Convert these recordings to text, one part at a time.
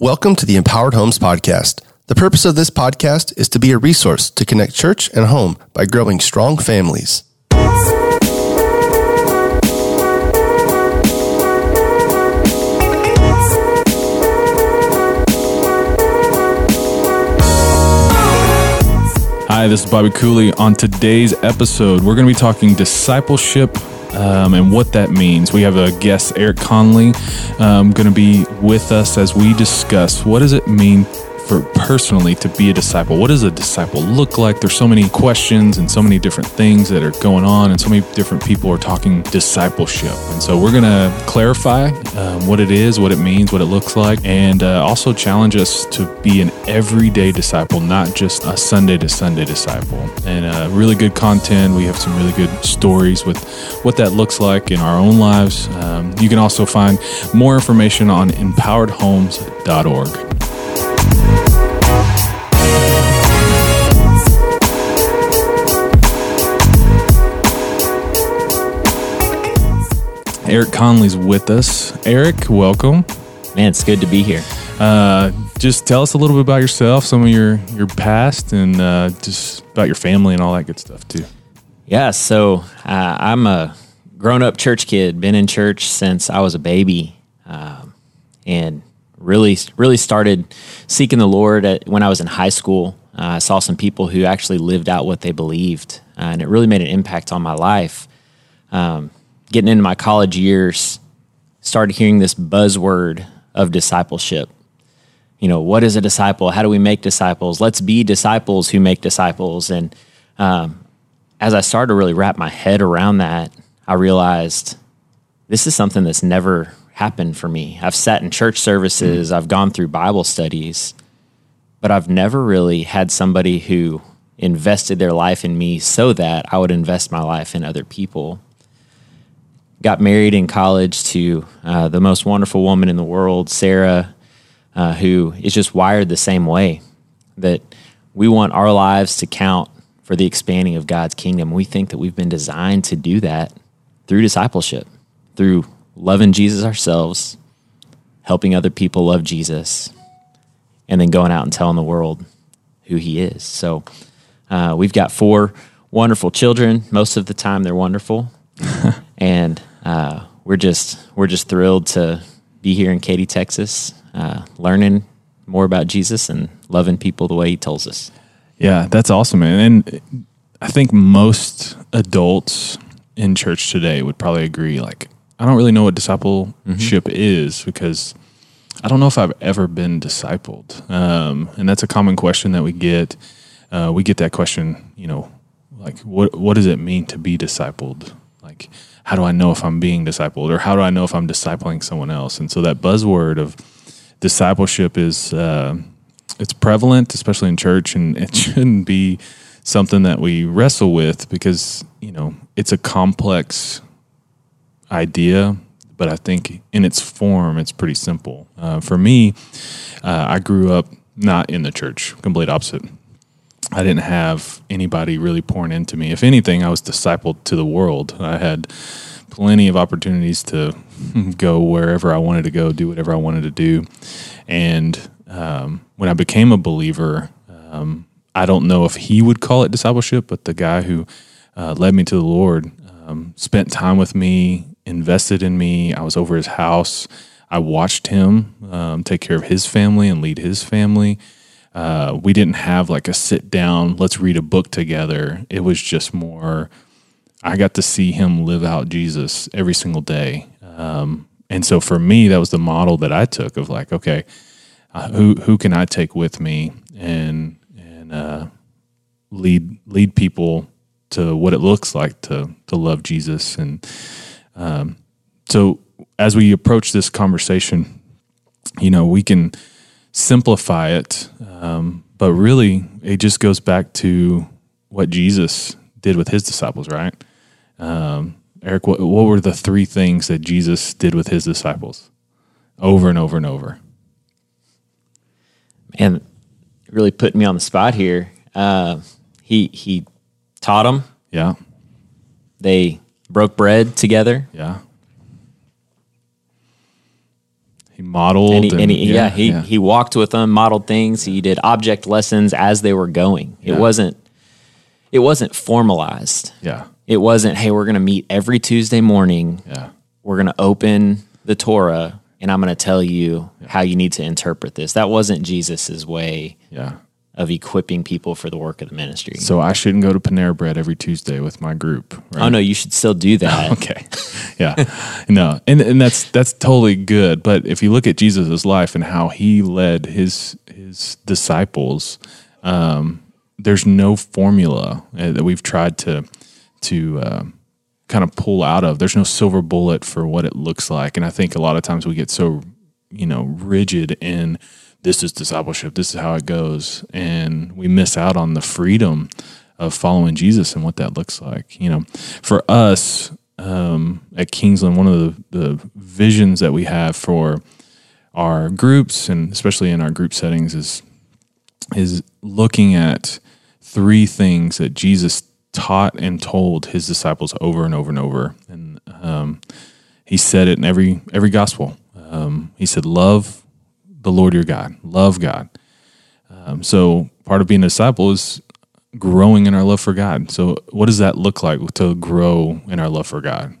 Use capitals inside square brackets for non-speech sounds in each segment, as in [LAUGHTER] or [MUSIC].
Welcome to the Empowered Homes Podcast. The purpose of this podcast is to be a resource to connect church and home by growing strong families. Hi, this is Bobby Cooley. On today's episode, we're going to be talking discipleship um, and what that means. We have a guest, Eric Conley, um, going to be with us as we discuss what does it mean for personally to be a disciple. What does a disciple look like? There's so many questions and so many different things that are going on, and so many different people are talking discipleship. And so we're going to clarify um, what it is, what it means, what it looks like, and uh, also challenge us to be an everyday disciple, not just a Sunday to Sunday disciple. And uh, really good content. We have some really good stories with what that looks like in our own lives. Um, you can also find more information on empoweredhomes.org. Eric Conley's with us. Eric, welcome. Man, it's good to be here. Uh, just tell us a little bit about yourself, some of your your past, and uh, just about your family and all that good stuff too. Yeah, so uh, I'm a grown up church kid. Been in church since I was a baby, um, and really, really started seeking the Lord at, when I was in high school. Uh, I saw some people who actually lived out what they believed, uh, and it really made an impact on my life. Um, getting into my college years, started hearing this buzzword of discipleship. You know, what is a disciple? How do we make disciples? Let's be disciples who make disciples. And um, as I started to really wrap my head around that, I realized this is something that's never happened for me. I've sat in church services, mm-hmm. I've gone through Bible studies, but I've never really had somebody who invested their life in me so that I would invest my life in other people got married in college to uh, the most wonderful woman in the world, Sarah, uh, who is just wired the same way that we want our lives to count for the expanding of God's kingdom. We think that we've been designed to do that through discipleship, through loving Jesus ourselves, helping other people love Jesus, and then going out and telling the world who He is. So uh, we've got four wonderful children. Most of the time, they're wonderful. [LAUGHS] and uh, we're just we're just thrilled to be here in Katy, Texas, uh, learning more about Jesus and loving people the way He tells us. Yeah, that's awesome, man. And I think most adults in church today would probably agree. Like, I don't really know what discipleship mm-hmm. is because I don't know if I've ever been discipled, um, and that's a common question that we get. Uh, we get that question, you know, like what what does it mean to be discipled? Like, how do I know if I'm being discipled or how do I know if I'm discipling someone else? And so that buzzword of discipleship is uh, it's prevalent, especially in church, and it [LAUGHS] shouldn't be something that we wrestle with because you know it's a complex idea. But I think in its form, it's pretty simple. Uh, for me, uh, I grew up not in the church, complete opposite. I didn't have anybody really pouring into me. If anything, I was discipled to the world. I had plenty of opportunities to [LAUGHS] go wherever I wanted to go, do whatever I wanted to do. And um, when I became a believer, um, I don't know if he would call it discipleship, but the guy who uh, led me to the Lord um, spent time with me, invested in me. I was over his house. I watched him um, take care of his family and lead his family. Uh, we didn't have like a sit down, let's read a book together. It was just more, I got to see him live out Jesus every single day. Um, and so for me, that was the model that I took of like, okay, uh, who who can I take with me and and uh, lead lead people to what it looks like to to love Jesus and um, so as we approach this conversation, you know, we can simplify it, um, but really it just goes back to what Jesus did with his disciples, right? Um, Eric, what, what were the three things that Jesus did with his disciples over and over and over? And really put me on the spot here. Uh, he he taught them. Yeah. They broke bread together. Yeah. He modeled. and he, and he yeah, he he walked with them, modeled things. He did object lessons as they were going. It Yeah. wasn't it wasn't formalized. yeah, It wasn't, hey, we're going to meet every Tuesday morning. yeah, We're going to open the Torah and I'm going to tell you how you need to interpret this. That wasn't Jesus's way yeah. Of equipping people for the work of the ministry. So I shouldn't go to Panera Bread every Tuesday with my group. Right? oh no, you should still do that. [LAUGHS] Okay. Yeah. no. And and that's that's totally good. But if you look at Jesus' life and how he led his his disciples, um, there's no formula uh, that we've tried to to um, kind of pull out of. There's no silver bullet for what it looks like. And I think a lot of times we get so, you know, rigid in this is discipleship, this is how it goes. And we miss out on the freedom of following Jesus and what that looks like. You know, for us um, at Kingsland, one of the, the visions that we have for our groups and especially in our group settings is is looking at three things that Jesus taught and told his disciples over and over and over. And um, he said it in every every gospel. Um, he said, "Love the Lord your God. Love God." Um, so part of being a disciple is growing in our love for God. So what does that look like to grow in our love for God?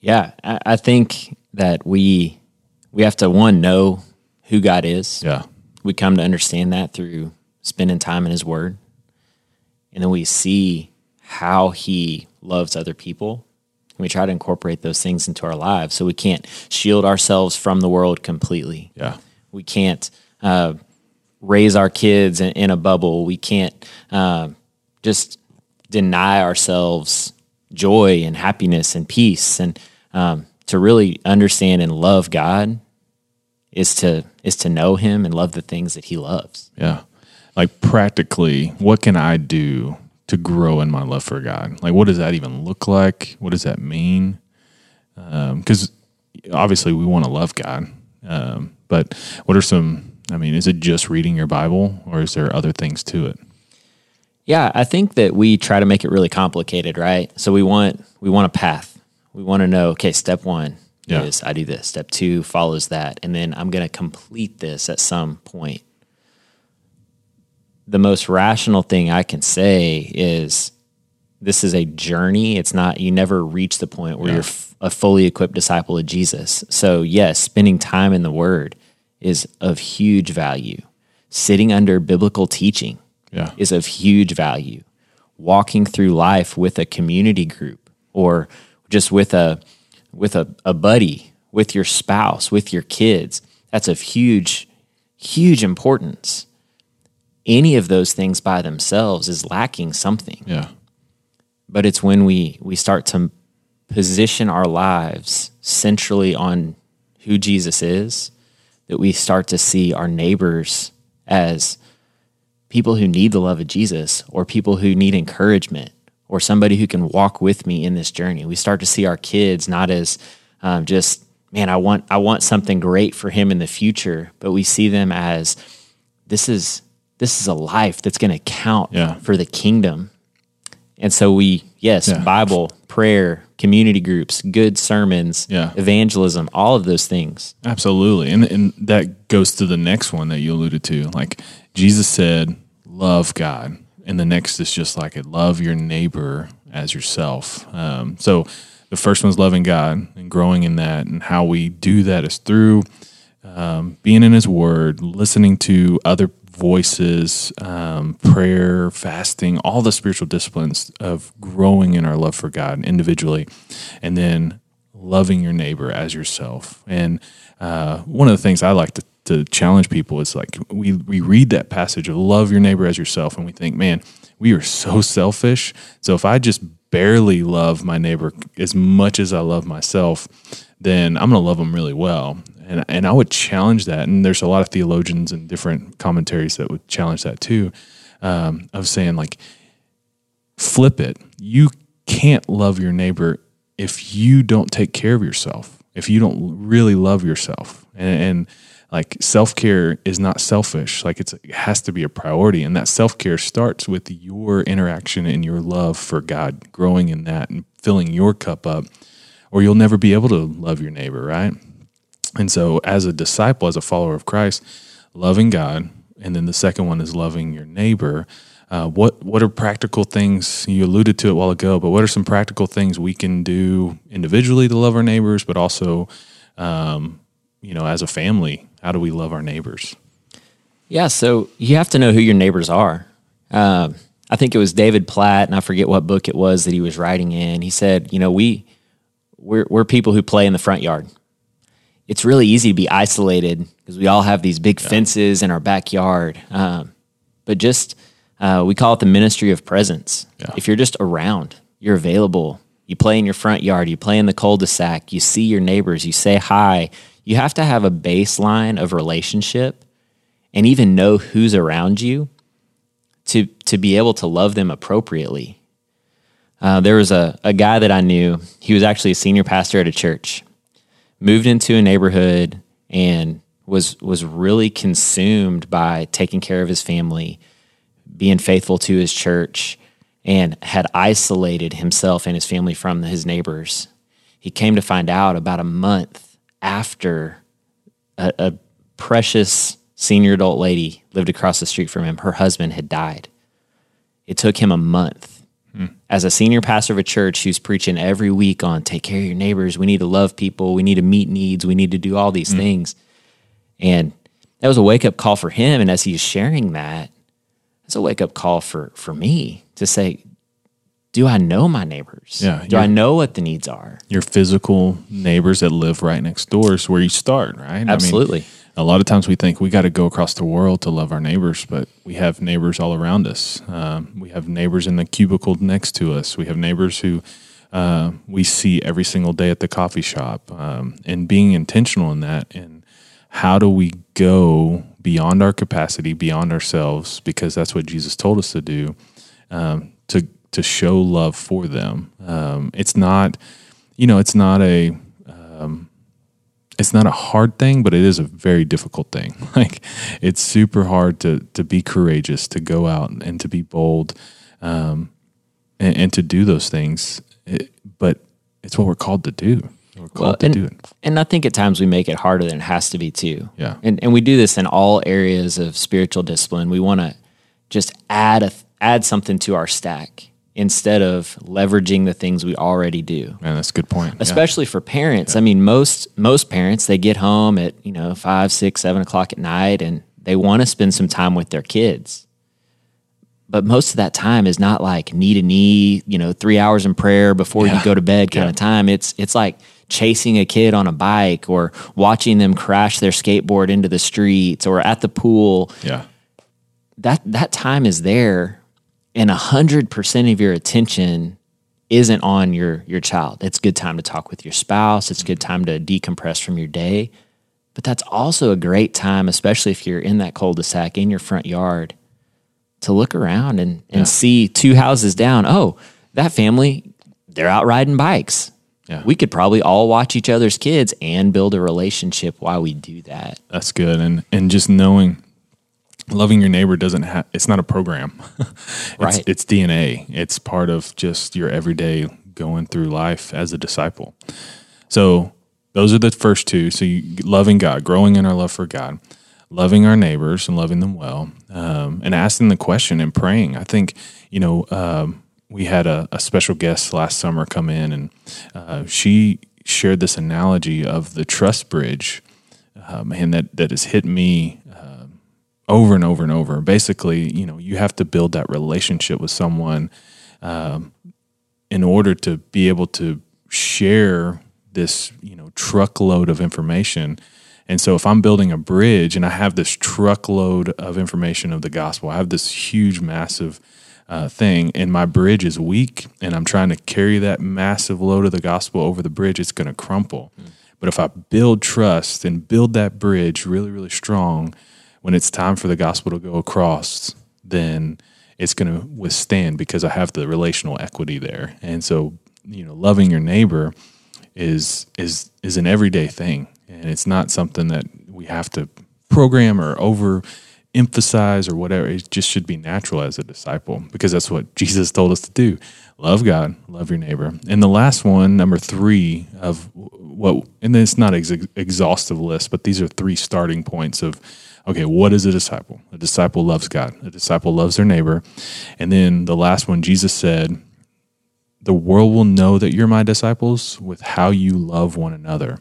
Yeah, I, I think that we we have to one know who God is. Yeah, We come to understand that through spending time in His Word, and then we see how He loves other people. We try to incorporate those things into our lives, so we can't shield ourselves from the world completely. yeah, We can't uh, raise our kids in, in a bubble. We can't uh, just deny ourselves joy and happiness and peace. And um, to really understand and love God is to is to know Him and love the things that He loves. yeah. Like practically, what can I do to grow in my love for God? Like, what does that even look like? What does that mean? Because obviously, we want to love God, um, but what are some? I mean, is it just reading your Bible, or is there other things to it? Yeah, I think that we try to make it really complicated, right? So we want we want a path. We want to know, okay, step 1 Yeah. is I do this. Step 2 follows that, and then I'm going to complete this at some point. The most rational thing I can say is this is a journey. It's not you never reach the point where Yeah. you're f- a fully equipped disciple of Jesus. So, yes, spending time in the word is of huge value. Sitting under biblical teaching Yeah, is of huge value. Walking through life with a community group or just with a with a, a buddy, with your spouse, with your kids, that's of huge, huge importance. Any of those things by themselves is lacking something. yeah, But it's when we we start to position our lives centrally on who Jesus is that we start to see our neighbors as people who need the love of Jesus or people who need encouragement or somebody who can walk with me in this journey. We start to see our kids not as um, just man, I want I want something great for him in the future, but we see them as this is this is a life that's going to count Yeah. for the kingdom. And so we yes, Yeah. Bible, prayer, community groups, good sermons, Yeah. evangelism, all of those things. Absolutely. And and that goes to the next one that you alluded to. Like Jesus said, love God. And the next is just like it, love your neighbor as yourself. Um, so the first one's loving God and growing in that. And how we do that is through um, being in his word, listening to other voices, um, prayer, fasting, all the spiritual disciplines of growing in our love for God individually. And then loving your neighbor as yourself. And uh, one of the things I like to, to challenge people is like we, we read that passage of love your neighbor as yourself, and we think, man, we are so selfish. So if I just barely love my neighbor as much as I love myself, then I'm going to love them really well. And, and I would challenge that. And there's a lot of theologians and different commentaries that would challenge that too, um, of saying, like, flip it. You can't love your neighbor if you don't take care of yourself, if you don't really love yourself. And, and like self care is not selfish. Like it has to be a priority. And that self care starts with your interaction and your love for God, growing in that and filling your cup up, or you'll never be able to love your neighbor, right? And so, as a disciple, as a follower of Christ, loving God, and then the second one is loving your neighbor. Uh, what what are practical things you alluded to it a while ago? But what are some practical things we can do individually to love our neighbors, but also, um, you know, as a family, how do we love our neighbors? Yeah, so you have to know who your neighbors are. Um, I think it was David Platt, and I forget what book it was that he was writing in. He said, you know, we we're, we're people who play in the front yard. It's really easy to be isolated because we all have these big yeah. fences in our backyard. Um, but just uh, we call it the ministry of presence. Yeah. If you're just around, you're available. You play in your front yard. You play in the cul-de-sac. You see your neighbors. You say hi. You have to have a baseline of relationship, and even know who's around you to to be able to love them appropriately. Uh, there was a, a guy that I knew. He was actually a senior pastor at a church. Moved into a neighborhood and was was really consumed by taking care of his family, being faithful to his church, and had isolated himself and his family from his neighbors. He came to find out about a month after a, a precious senior adult lady lived across the street from him. Her husband had died. It took him a month. As a senior pastor of a church who's preaching every week on take care of your neighbors, we need to love people, we need to meet needs, we need to do all these hmm. things. And that was a wake up call for him. And as he's sharing that, it's a wake up call for for me to say, do I know my neighbors? Yeah. Do I know what the needs are? Your physical neighbors that live right next door is where you start, right? Absolutely. I mean, a lot of times we think we got to go across the world to love our neighbors, but we have neighbors all around us. Um, we have neighbors in the cubicle next to us. We have neighbors who uh, we see every single day at the coffee shop. Um, and being intentional in that, and how do we go beyond our capacity, beyond ourselves, because that's what Jesus told us to do, um, to to show love for them. Um, it's not, you know, it's not a um, it's not a hard thing, but it is a very difficult thing. [LAUGHS] Like it's super hard to to be courageous, to go out and to be bold, um, and, and, to do those things. It, but it's what we're called to do. We're called well, to and, do it. And I think at times we make it harder than it has to be too. Yeah. And and we do this in all areas of spiritual discipline. We want to just add a add something to our stack instead of leveraging the things we already do. Man, that's a good point. Especially yeah. for parents. Yeah. I mean, most most parents they get home at you know five, six, seven o'clock at night, and they want to spend some time with their kids. But most of that time is not like knee to knee, you know, three hours in prayer before yeah. you go to bed kind of time. It's it's like chasing a kid on a bike or watching them crash their skateboard into the streets or at the pool. Yeah. That that time is there and 100% of your attention isn't on your your child. It's a good time to talk with your spouse. It's a good time to decompress from your day. But that's also a great time, especially if you're in that cul-de-sac in your front yard, to look around and, and yeah. see two houses down. Oh, that family, they're out riding bikes. Yeah. We could probably all watch each other's kids and build a relationship while we do that. That's good. And and just knowing loving your neighbor doesn't have it's not a program. [LAUGHS] It's, right. it's dna it's part of just your everyday going through life as a disciple. So those are the first two. So you, loving god growing in our love for god loving our neighbors and loving them well um, and asking the question and praying. I think you know um, we had a, a, special guest last summer come in and uh, she shared this analogy of the trust bridge um, and that that has hit me over and over and over. Basically, you know, you have to build that relationship with someone um, in order to be able to share this, you know, truckload of information. And so, if I'm building a bridge and I have this truckload of information of the gospel, I have this huge, massive uh, thing, and my bridge is weak, and I'm trying to carry that massive load of the gospel over the bridge, it's going to crumple. Mm. But if I build trust and build that bridge really, really strong, when it's time for the gospel to go across, then it's going to withstand because I have the relational equity there. And so, you know, loving your neighbor is is is an everyday thing, and it's not something that we have to program or over emphasize or whatever. It just should be natural as a disciple because that's what Jesus told us to do. Love God, love your neighbor. And the last one, number three of what, and it's not ex- exhaustive list, but these are three starting points of, okay, what is a disciple? A disciple loves God. A disciple loves their neighbor. And then the last one, Jesus said, the world will know that you're my disciples with how you love one another.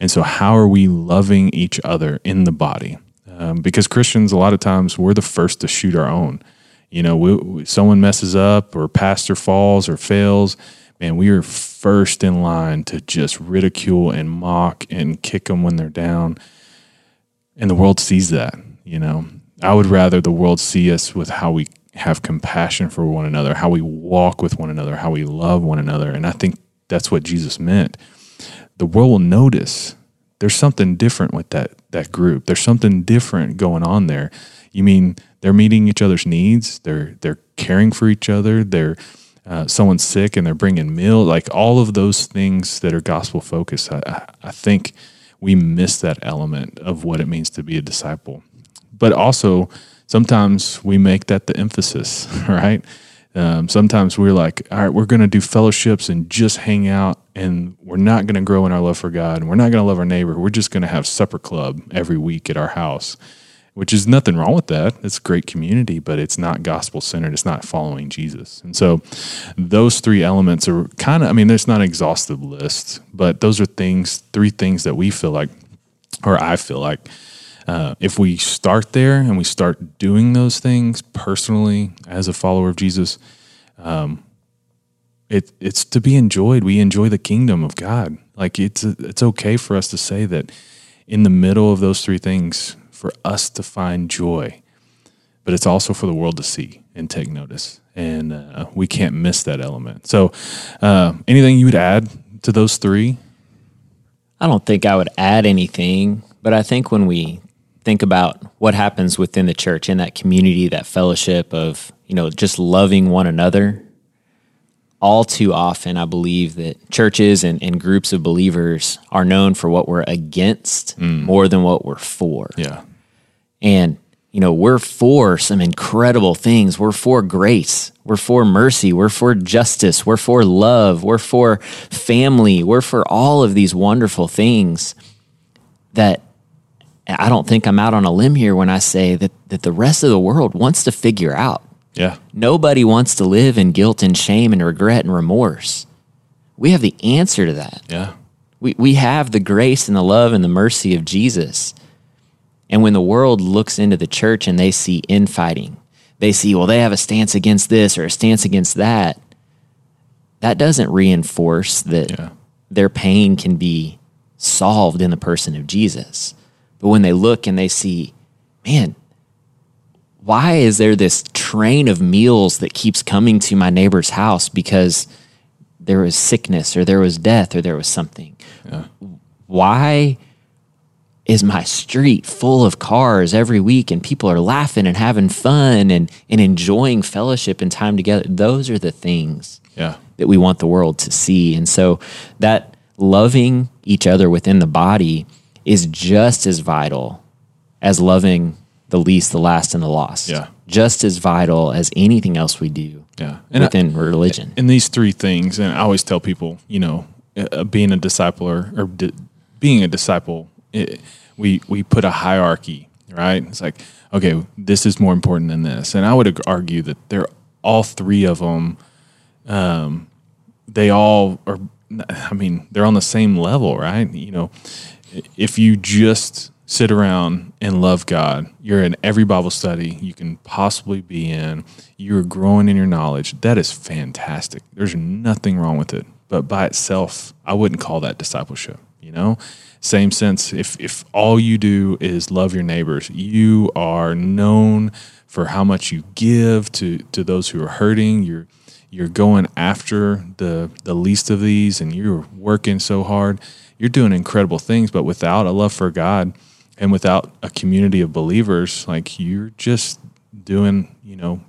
And so, how are we loving each other in the body? Um, because Christians, a lot of times, we're the first to shoot our own. You know, we, we, someone messes up, or pastor falls or fails, man, we are first in line to just ridicule and mock and kick them when they're down. And the world sees that. You know, I would rather the world see us with how we have compassion for one another, how we walk with one another, how we love one another. And I think that's what Jesus meant. The world will notice there's something different with that that group. There's something different going on there. You mean they're meeting each other's needs? They're they're caring for each other. They're uh, someone's sick and they're bringing meal. Like all of those things that are gospel focused. I, I think we miss that element of what it means to be a disciple. But also, sometimes we make that the emphasis, [LAUGHS] right? Um, sometimes we're like, all right, we're going to do fellowships and just hang out, and we're not going to grow in our love for God, and we're not going to love our neighbor. We're just going to have supper club every week at our house, which is nothing wrong with that. It's a great community, but it's not gospel centered. It's not following Jesus. And so, those three elements are kind of, I mean, there's not an exhaustive list, but those are things, three things that we feel like, or I feel like, uh, if we start there and we start doing those things personally as a follower of Jesus, um, it, it's to be enjoyed. We enjoy the kingdom of God. Like it's it's okay for us to say that in the middle of those three things, for us to find joy, but it's also for the world to see and take notice, and uh, we can't miss that element. So, uh, anything you would add to those three? I don't think I would add anything, but I think when we think about what happens within the church in that community, that fellowship of, you know, just loving one another, all too often, I believe that churches and, and groups of believers are known for what we're against mm. more than what we're for. Yeah. And, you know, we're for some incredible things. We're for grace. We're for mercy. We're for justice. We're for love. We're for family. We're for all of these wonderful things that I don't think I'm out on a limb here when I say that, that the rest of the world wants to figure out. Yeah. Nobody wants to live in guilt and shame and regret and remorse. We have the answer to that. Yeah. We, we have the grace and the love and the mercy of Jesus. And when the world looks into the church and they see infighting, they see, well, they have a stance against this or a stance against that. That doesn't reinforce that yeah. their pain can be solved in the person of Jesus. But when they look and they see, man, why is there this train of meals that keeps coming to my neighbor's house because there was sickness or there was death or there was something? Yeah. Why is my street full of cars every week and people are laughing and having fun and, and enjoying fellowship and time together? Those are the things yeah. that we want the world to see. And so that loving each other within the body is just as vital as loving the least, the last, and the lost. Yeah. Just as vital as anything else we do yeah. and within I, religion. And these three things, and I always tell people, you know, uh, being a disciple or, or di- being a disciple, it, we, we put a hierarchy, right? It's like, okay, this is more important than this. And I would argue that they're all three of them, um, they all are, I mean, they're on the same level, right? You know, if you just sit around and love God, you're in every Bible study you can possibly be in, you're growing in your knowledge. That is fantastic. There's nothing wrong with it. But by itself, I wouldn't call that discipleship, you know? Same sense, if, if all you do is love your neighbors, you are known for how much you give to, to those who are hurting. You're, you're going after the, the least of these and you're working so hard you're doing incredible things, but without a love for God and without a community of believers, like you're just doing, you know,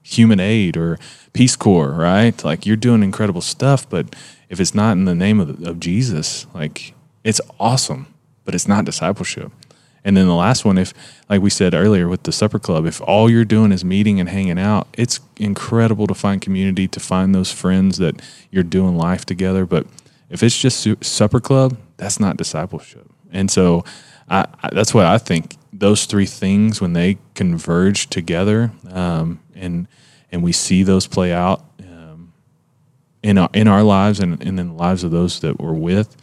human aid or Peace Corps, right? Like you're doing incredible stuff, but if it's not in the name of, of Jesus, like it's awesome, but it's not discipleship. And then the last one, if like we said earlier with the supper club, if all you're doing is meeting and hanging out, it's incredible to find community, to find those friends that you're doing life together. But if it's just su- supper club, that's not discipleship. And so I, I, that's what I think. Those three things, when they converge together, um, and and we see those play out in our in our lives and, and in the lives of those that we're with,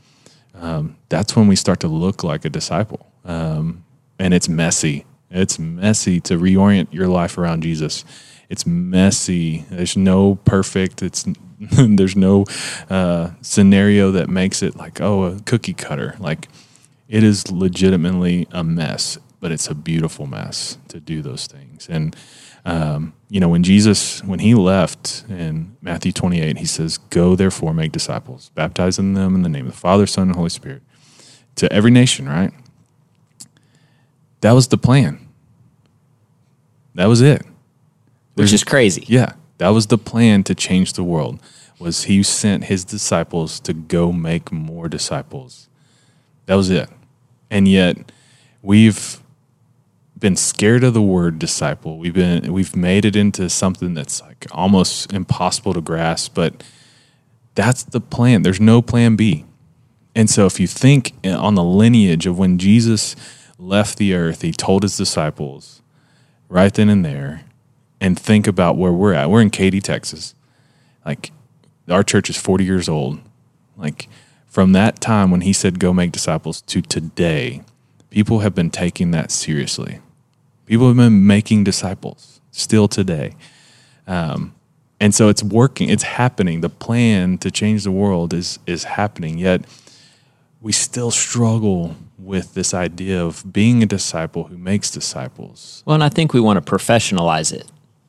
um, that's when we start to look like a disciple. Um, and it's messy. It's messy to reorient your life around Jesus. It's messy. There's no perfect. It's [LAUGHS] there's no uh, scenario that makes it like oh a cookie cutter. Like it is legitimately a mess, but it's a beautiful mess to do those things. And um, you know when Jesus when he left in Matthew 28, he says, "Go therefore make disciples, baptizing them in the name of the Father, Son, and Holy Spirit." To every nation, right? That was the plan. That was it. which is crazy. Yeah, that was the plan to change the world. Was he sent his disciples to go make more disciples? That was it. And yet, we've been scared of the word disciple. We've been we've made it into something that's like almost impossible to grasp, but that's the plan. There's no plan B. And so if you think on the lineage of when Jesus left the earth, he told his disciples right then and there, and think about where we're at. We're in Katy, Texas. Like our church is 40 years old. Like from that time when he said go make disciples to today, people have been taking that seriously. People have been making disciples still today. Um, and so it's working, it's happening. The plan to change the world is is happening. Yet we still struggle with this idea of being a disciple who makes disciples. Well, and I think we want to professionalize it.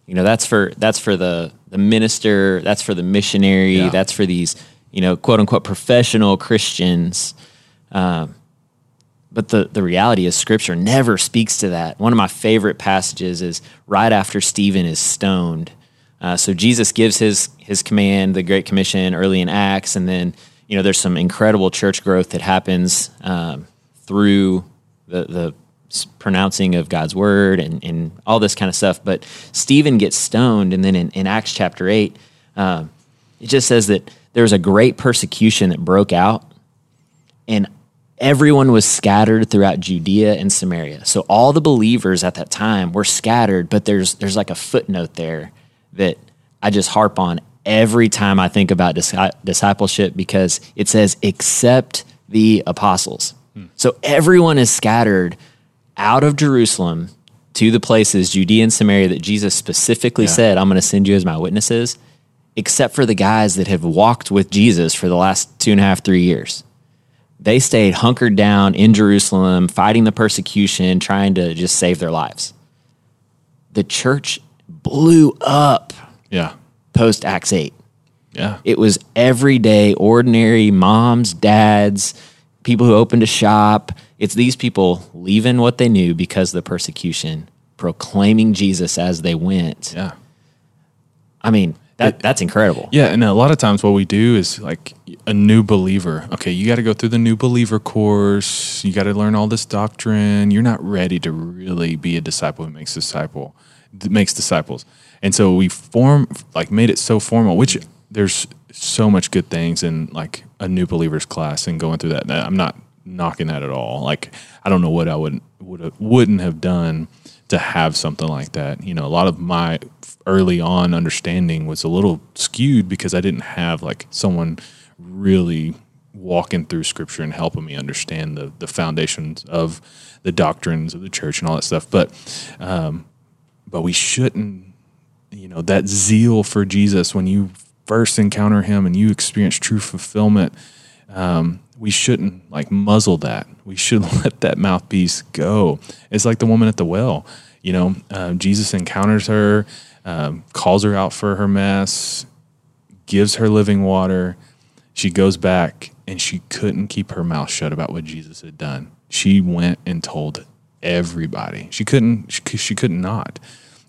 You know, that's for that's for the the minister, that's for the missionary, Yeah. that's for these you know quote unquote professional Christians. Um, but the the reality is, Scripture never speaks to that. One of my favorite passages is right after Stephen is stoned. Uh, so Jesus gives his his command, the Great Commission, early in Acts, and then you know there's some incredible church growth that happens um, through the the pronouncing of God's word and, and all this kind of stuff. But Stephen gets stoned, and then in, in Acts chapter eight, um, it just says that there was a great persecution that broke out, and everyone was scattered throughout Judea and Samaria. So all the believers at that time were scattered, but there's there's like a footnote there that I just harp on every time I think about disci- discipleship because it says except the apostles. Hmm. So everyone is scattered out of Jerusalem to the places Judea and Samaria that Jesus specifically said, I'm going to send you as my witnesses, except for the guys that have walked with Jesus for the last two and a half, three years they stayed hunkered down in Jerusalem, fighting the persecution, trying to just save their lives. The church blew up Yeah. post Acts 8. Yeah. It was everyday, ordinary moms, dads, people who opened a shop. It's these people leaving what they knew because of the persecution, proclaiming Jesus as they went. yeah. I mean, that, that's incredible. Yeah, and a lot of times what we do is like a new believer. Okay, you got to go through the new believer course. You got to learn all this doctrine. You're not ready to really be a disciple who makes disciple makes disciples. And so we form like made it so formal, which there's so much good things in like a new believers class and going through that. I'm not knocking that at all. Like I don't know what I would would wouldn't have done to have something like that. You know, a lot of my early on understanding was a little skewed because I didn't have like someone really walking through scripture and helping me understand the the foundations of the doctrines of the church and all that stuff. But um, but we shouldn't you know that zeal for Jesus when you first encounter him and you experience true fulfillment um, we shouldn't like muzzle that. We should [LAUGHS] let that mouthpiece go. It's like the woman at the well you know? Um, jesus encounters her um, calls her out for her mess gives her living water. She goes back and she couldn't keep her mouth shut about what jesus had done. She went and told everybody. She couldn't she, she could not.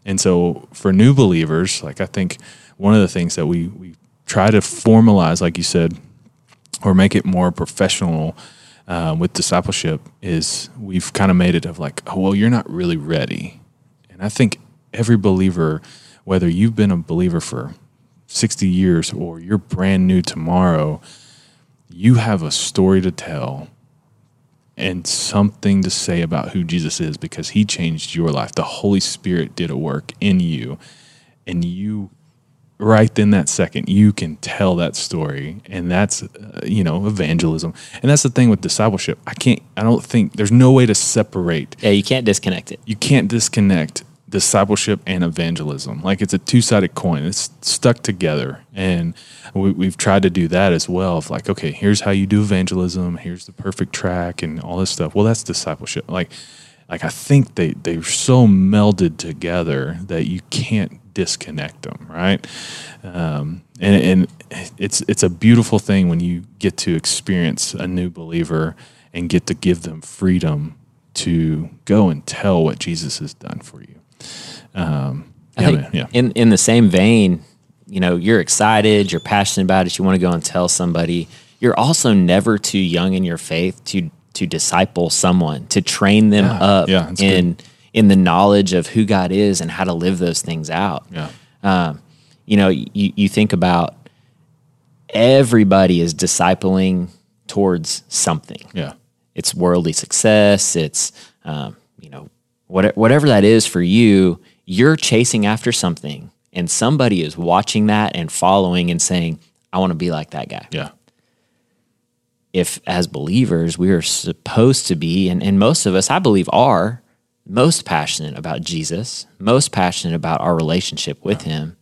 And so for new believers, like I think one of the things that we we try to formalize, like you said, or make it more professional, uh, with discipleship is we've kind of made it of like, oh, well, you're not really ready. And I think every believer, whether you've been a believer for 60 years or you're brand new tomorrow, you have a story to tell and something to say about who Jesus is because he changed your life. The Holy Spirit did a work in you, and you right then that second you can tell that story. And that's uh, you know evangelism. And that's the thing with discipleship. I can't i don't think there's no way to separate. Yeah, you can't disconnect it. you can't disconnect discipleship and evangelism. Like it's a two-sided coin. It's stuck together. And we, we've tried to do that as well of like okay here's how you do evangelism. Here's the perfect track and all this stuff. Well that's discipleship. Like like i think they they're so melded together that you can't disconnect them right um, and, and it's it's a beautiful thing when you get to experience a new believer and get to give them freedom to go and tell what Jesus has done for you. Um, I yeah, man, yeah, in in the same vein, you know, you're excited, you're passionate about it, you want to go and tell somebody. You're also never too young in your faith to to disciple someone, to train them Yeah, up yeah, in in the knowledge of who God is and how to live those things out. yeah, Um, you know, you, you think about everybody is discipling towards something. Yeah, it's worldly success it's um, you know what, whatever that is for you you're chasing after something and somebody is watching that and following and saying i want to be like that guy. Yeah, if as believers we are supposed to be and, and most of us i believe are most passionate about jesus most passionate about our relationship with him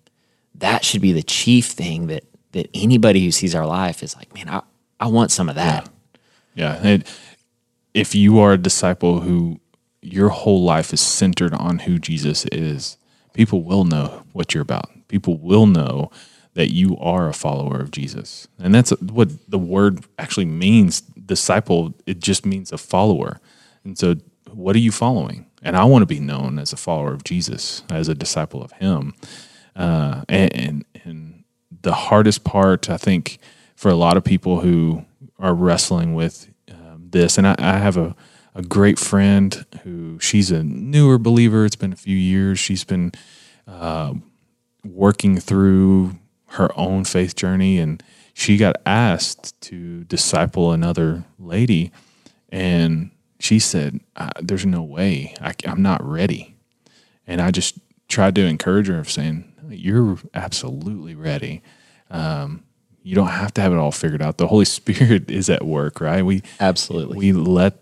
that should be the chief thing that that anybody who sees our life is like man i, I want some of that yeah. And if you are a disciple who your whole life is centered on who Jesus is, people will know what you're about. People will know that you are a follower of Jesus. And that's what the word actually means. Disciple, it just means a follower. And so, what are you following? And I want to be known as a follower of Jesus, as a disciple of Him. Uh, and, and, and the hardest part, I think, for a lot of people who are wrestling with um, this, and I, I have a, a great friend who she's a newer believer. It's been a few years. She's been uh, working through her own faith journey, and she got asked to disciple another lady, and she said, "Uh, "There's no way. I, I'm not ready." And I just tried to encourage her of saying, "You're absolutely ready." Um, you don't have to have it all figured out. The Holy [LAUGHS] Spirit is at work, right? We absolutely we let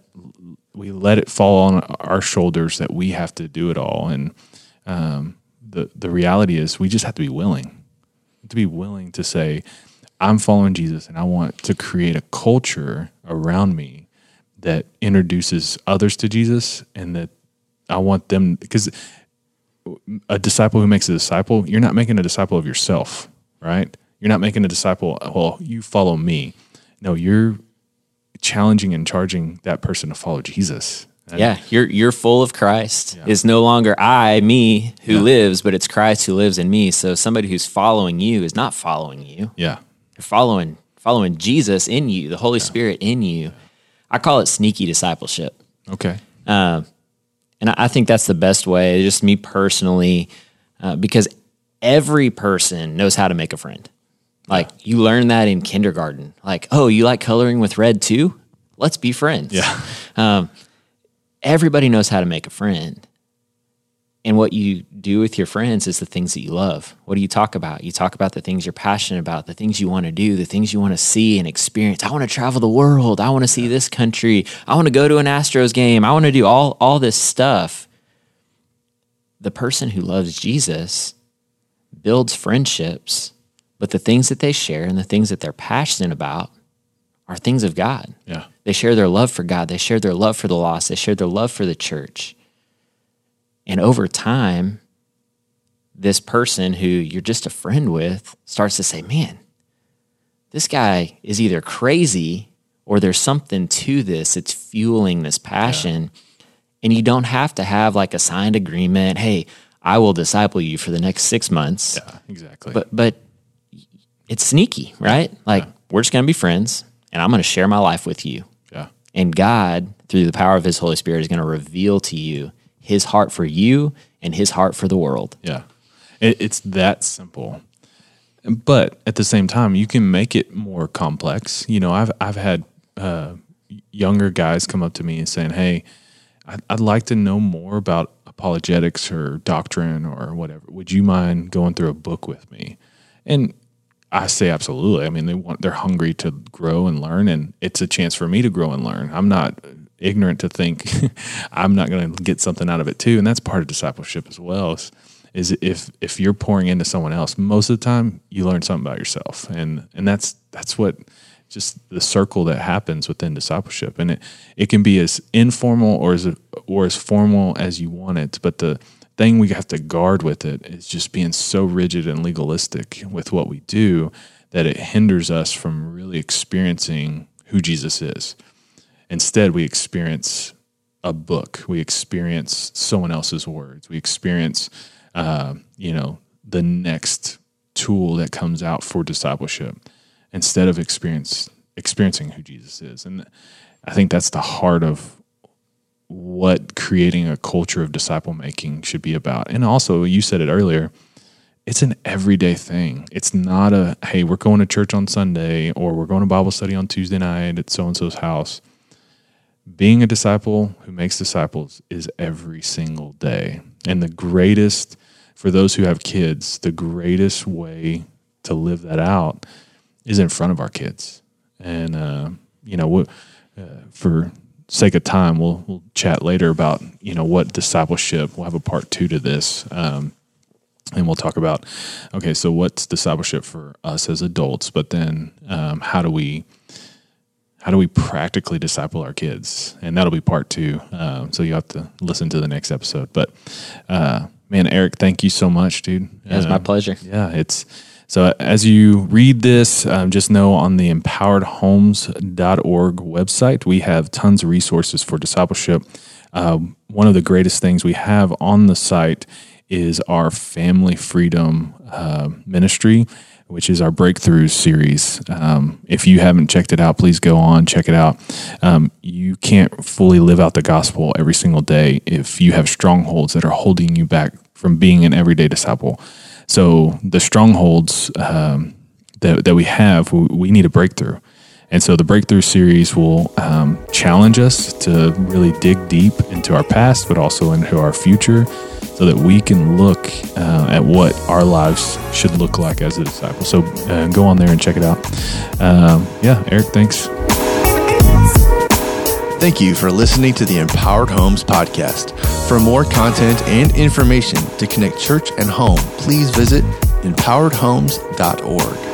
we let it fall on our shoulders that we have to do it all, and um, the the reality is we just have to be willing to be willing to say, "I'm following Jesus, and I want to create a culture around me that introduces others to Jesus, and that I want them because." A disciple who makes a disciple, you're not making a disciple of yourself, right? You're not making a disciple, well, you follow me. No, you're challenging and charging that person to follow Jesus. And- Yeah, you're you're full of Christ. It's no longer I, me, who lives, but it's Christ who lives in me. So somebody who's following you is not following you. Yeah. You're following following Jesus in you, the Holy Spirit in you. I call it sneaky discipleship. Okay. Um, and I, I think that's the best way, just me personally, uh, because every person knows how to make a friend. Like you learn that in kindergarten. Like, oh, you like coloring with red too? Let's be friends. Yeah. Um, everybody knows how to make a friend. And what you do with your friends is the things that you love. What do you talk about? You talk about the things you're passionate about, the things you want to do, the things you want to see and experience. I want to travel the world. I want to see this country. I want to go to an Astros game. I want to do all, all this stuff. The person who loves Jesus builds friendships, but the things that they share and the things that they're passionate about are things of God. Yeah. They share their love for God. They share their love for the lost. They share their love for the church. And over time, this person who you're just a friend with starts to say, man, this guy is either crazy or there's something to this that's fueling this passion. And you don't have to have like a signed agreement. Hey, I will disciple you for the next six months. Yeah. Exactly. But but it's sneaky, right? Like we're just gonna be friends and I'm gonna share my life with you yeah. And God, through the power of his Holy Spirit, is going to reveal to you his heart for you and his heart for the world. Yeah. It, it's that simple. But at the same time, you can make it more complex. You know, I've I've had uh, younger guys come up to me and saying, "Hey, I'd, I'd like to know more about apologetics or doctrine or whatever. Would you mind going through a book with me?" And I say absolutely. I mean, they want they're hungry to grow and learn, and it's a chance for me to grow and learn. I'm not ignorant to think [LAUGHS] I'm not going to get something out of it too, and that's part of discipleship as well. Is, is if if you're pouring into someone else, most of the time you learn something about yourself, and and that's that's what just the circle that happens within discipleship, and it it can be as informal or as or as formal as you want it, but the thing we have to guard with it is just being so rigid and legalistic with what we do that it hinders us from really experiencing who Jesus is. Instead, we experience a book, we experience someone else's words, we experience, uh, you know, the next tool that comes out for discipleship instead of experience experiencing who Jesus is. And I think that's the heart of what creating a culture of disciple making should be about. And also, you said it earlier, it's an everyday thing. It's not a, hey, we're going to church on Sunday or we're going to Bible study on Tuesday night at so and so's house. Being a disciple who makes disciples is every single day. And the greatest, for those who have kids, the greatest way to live that out is in front of our kids. And, uh, you know, uh, for sake of time, we'll we'll chat later about you know what discipleship. We'll have a part two to this, um, and we'll talk about okay, so what's discipleship for us as adults, but then um, how do we how do we practically disciple our kids? And that'll be part two. Um, so you have to listen to the next episode. But uh, man, Eric, thank you so much, dude. It was my pleasure. Yeah, it's so as you read this, um, just know on the empoweredhomes.org website, we have tons of resources for discipleship. Uh, one of the greatest things we have on the site is our family freedom uh, ministry, which is our breakthrough series. Um, if you haven't checked it out, please go on, check it out. Um, you can't fully live out the gospel every single day if you have strongholds that are holding you back from being an everyday disciple. So the strongholds um, that, that we have, we, need a breakthrough. And so the breakthrough series will um, challenge us to really dig deep into our past, but also into our future, so that we can look uh, at what our lives should look like as a disciple. So uh, go on there and check it out. Um, yeah, Eric, thanks. Thank you for listening to the Empowered Homes podcast. For more content and information to connect church and home, please visit empoweredhomes.org.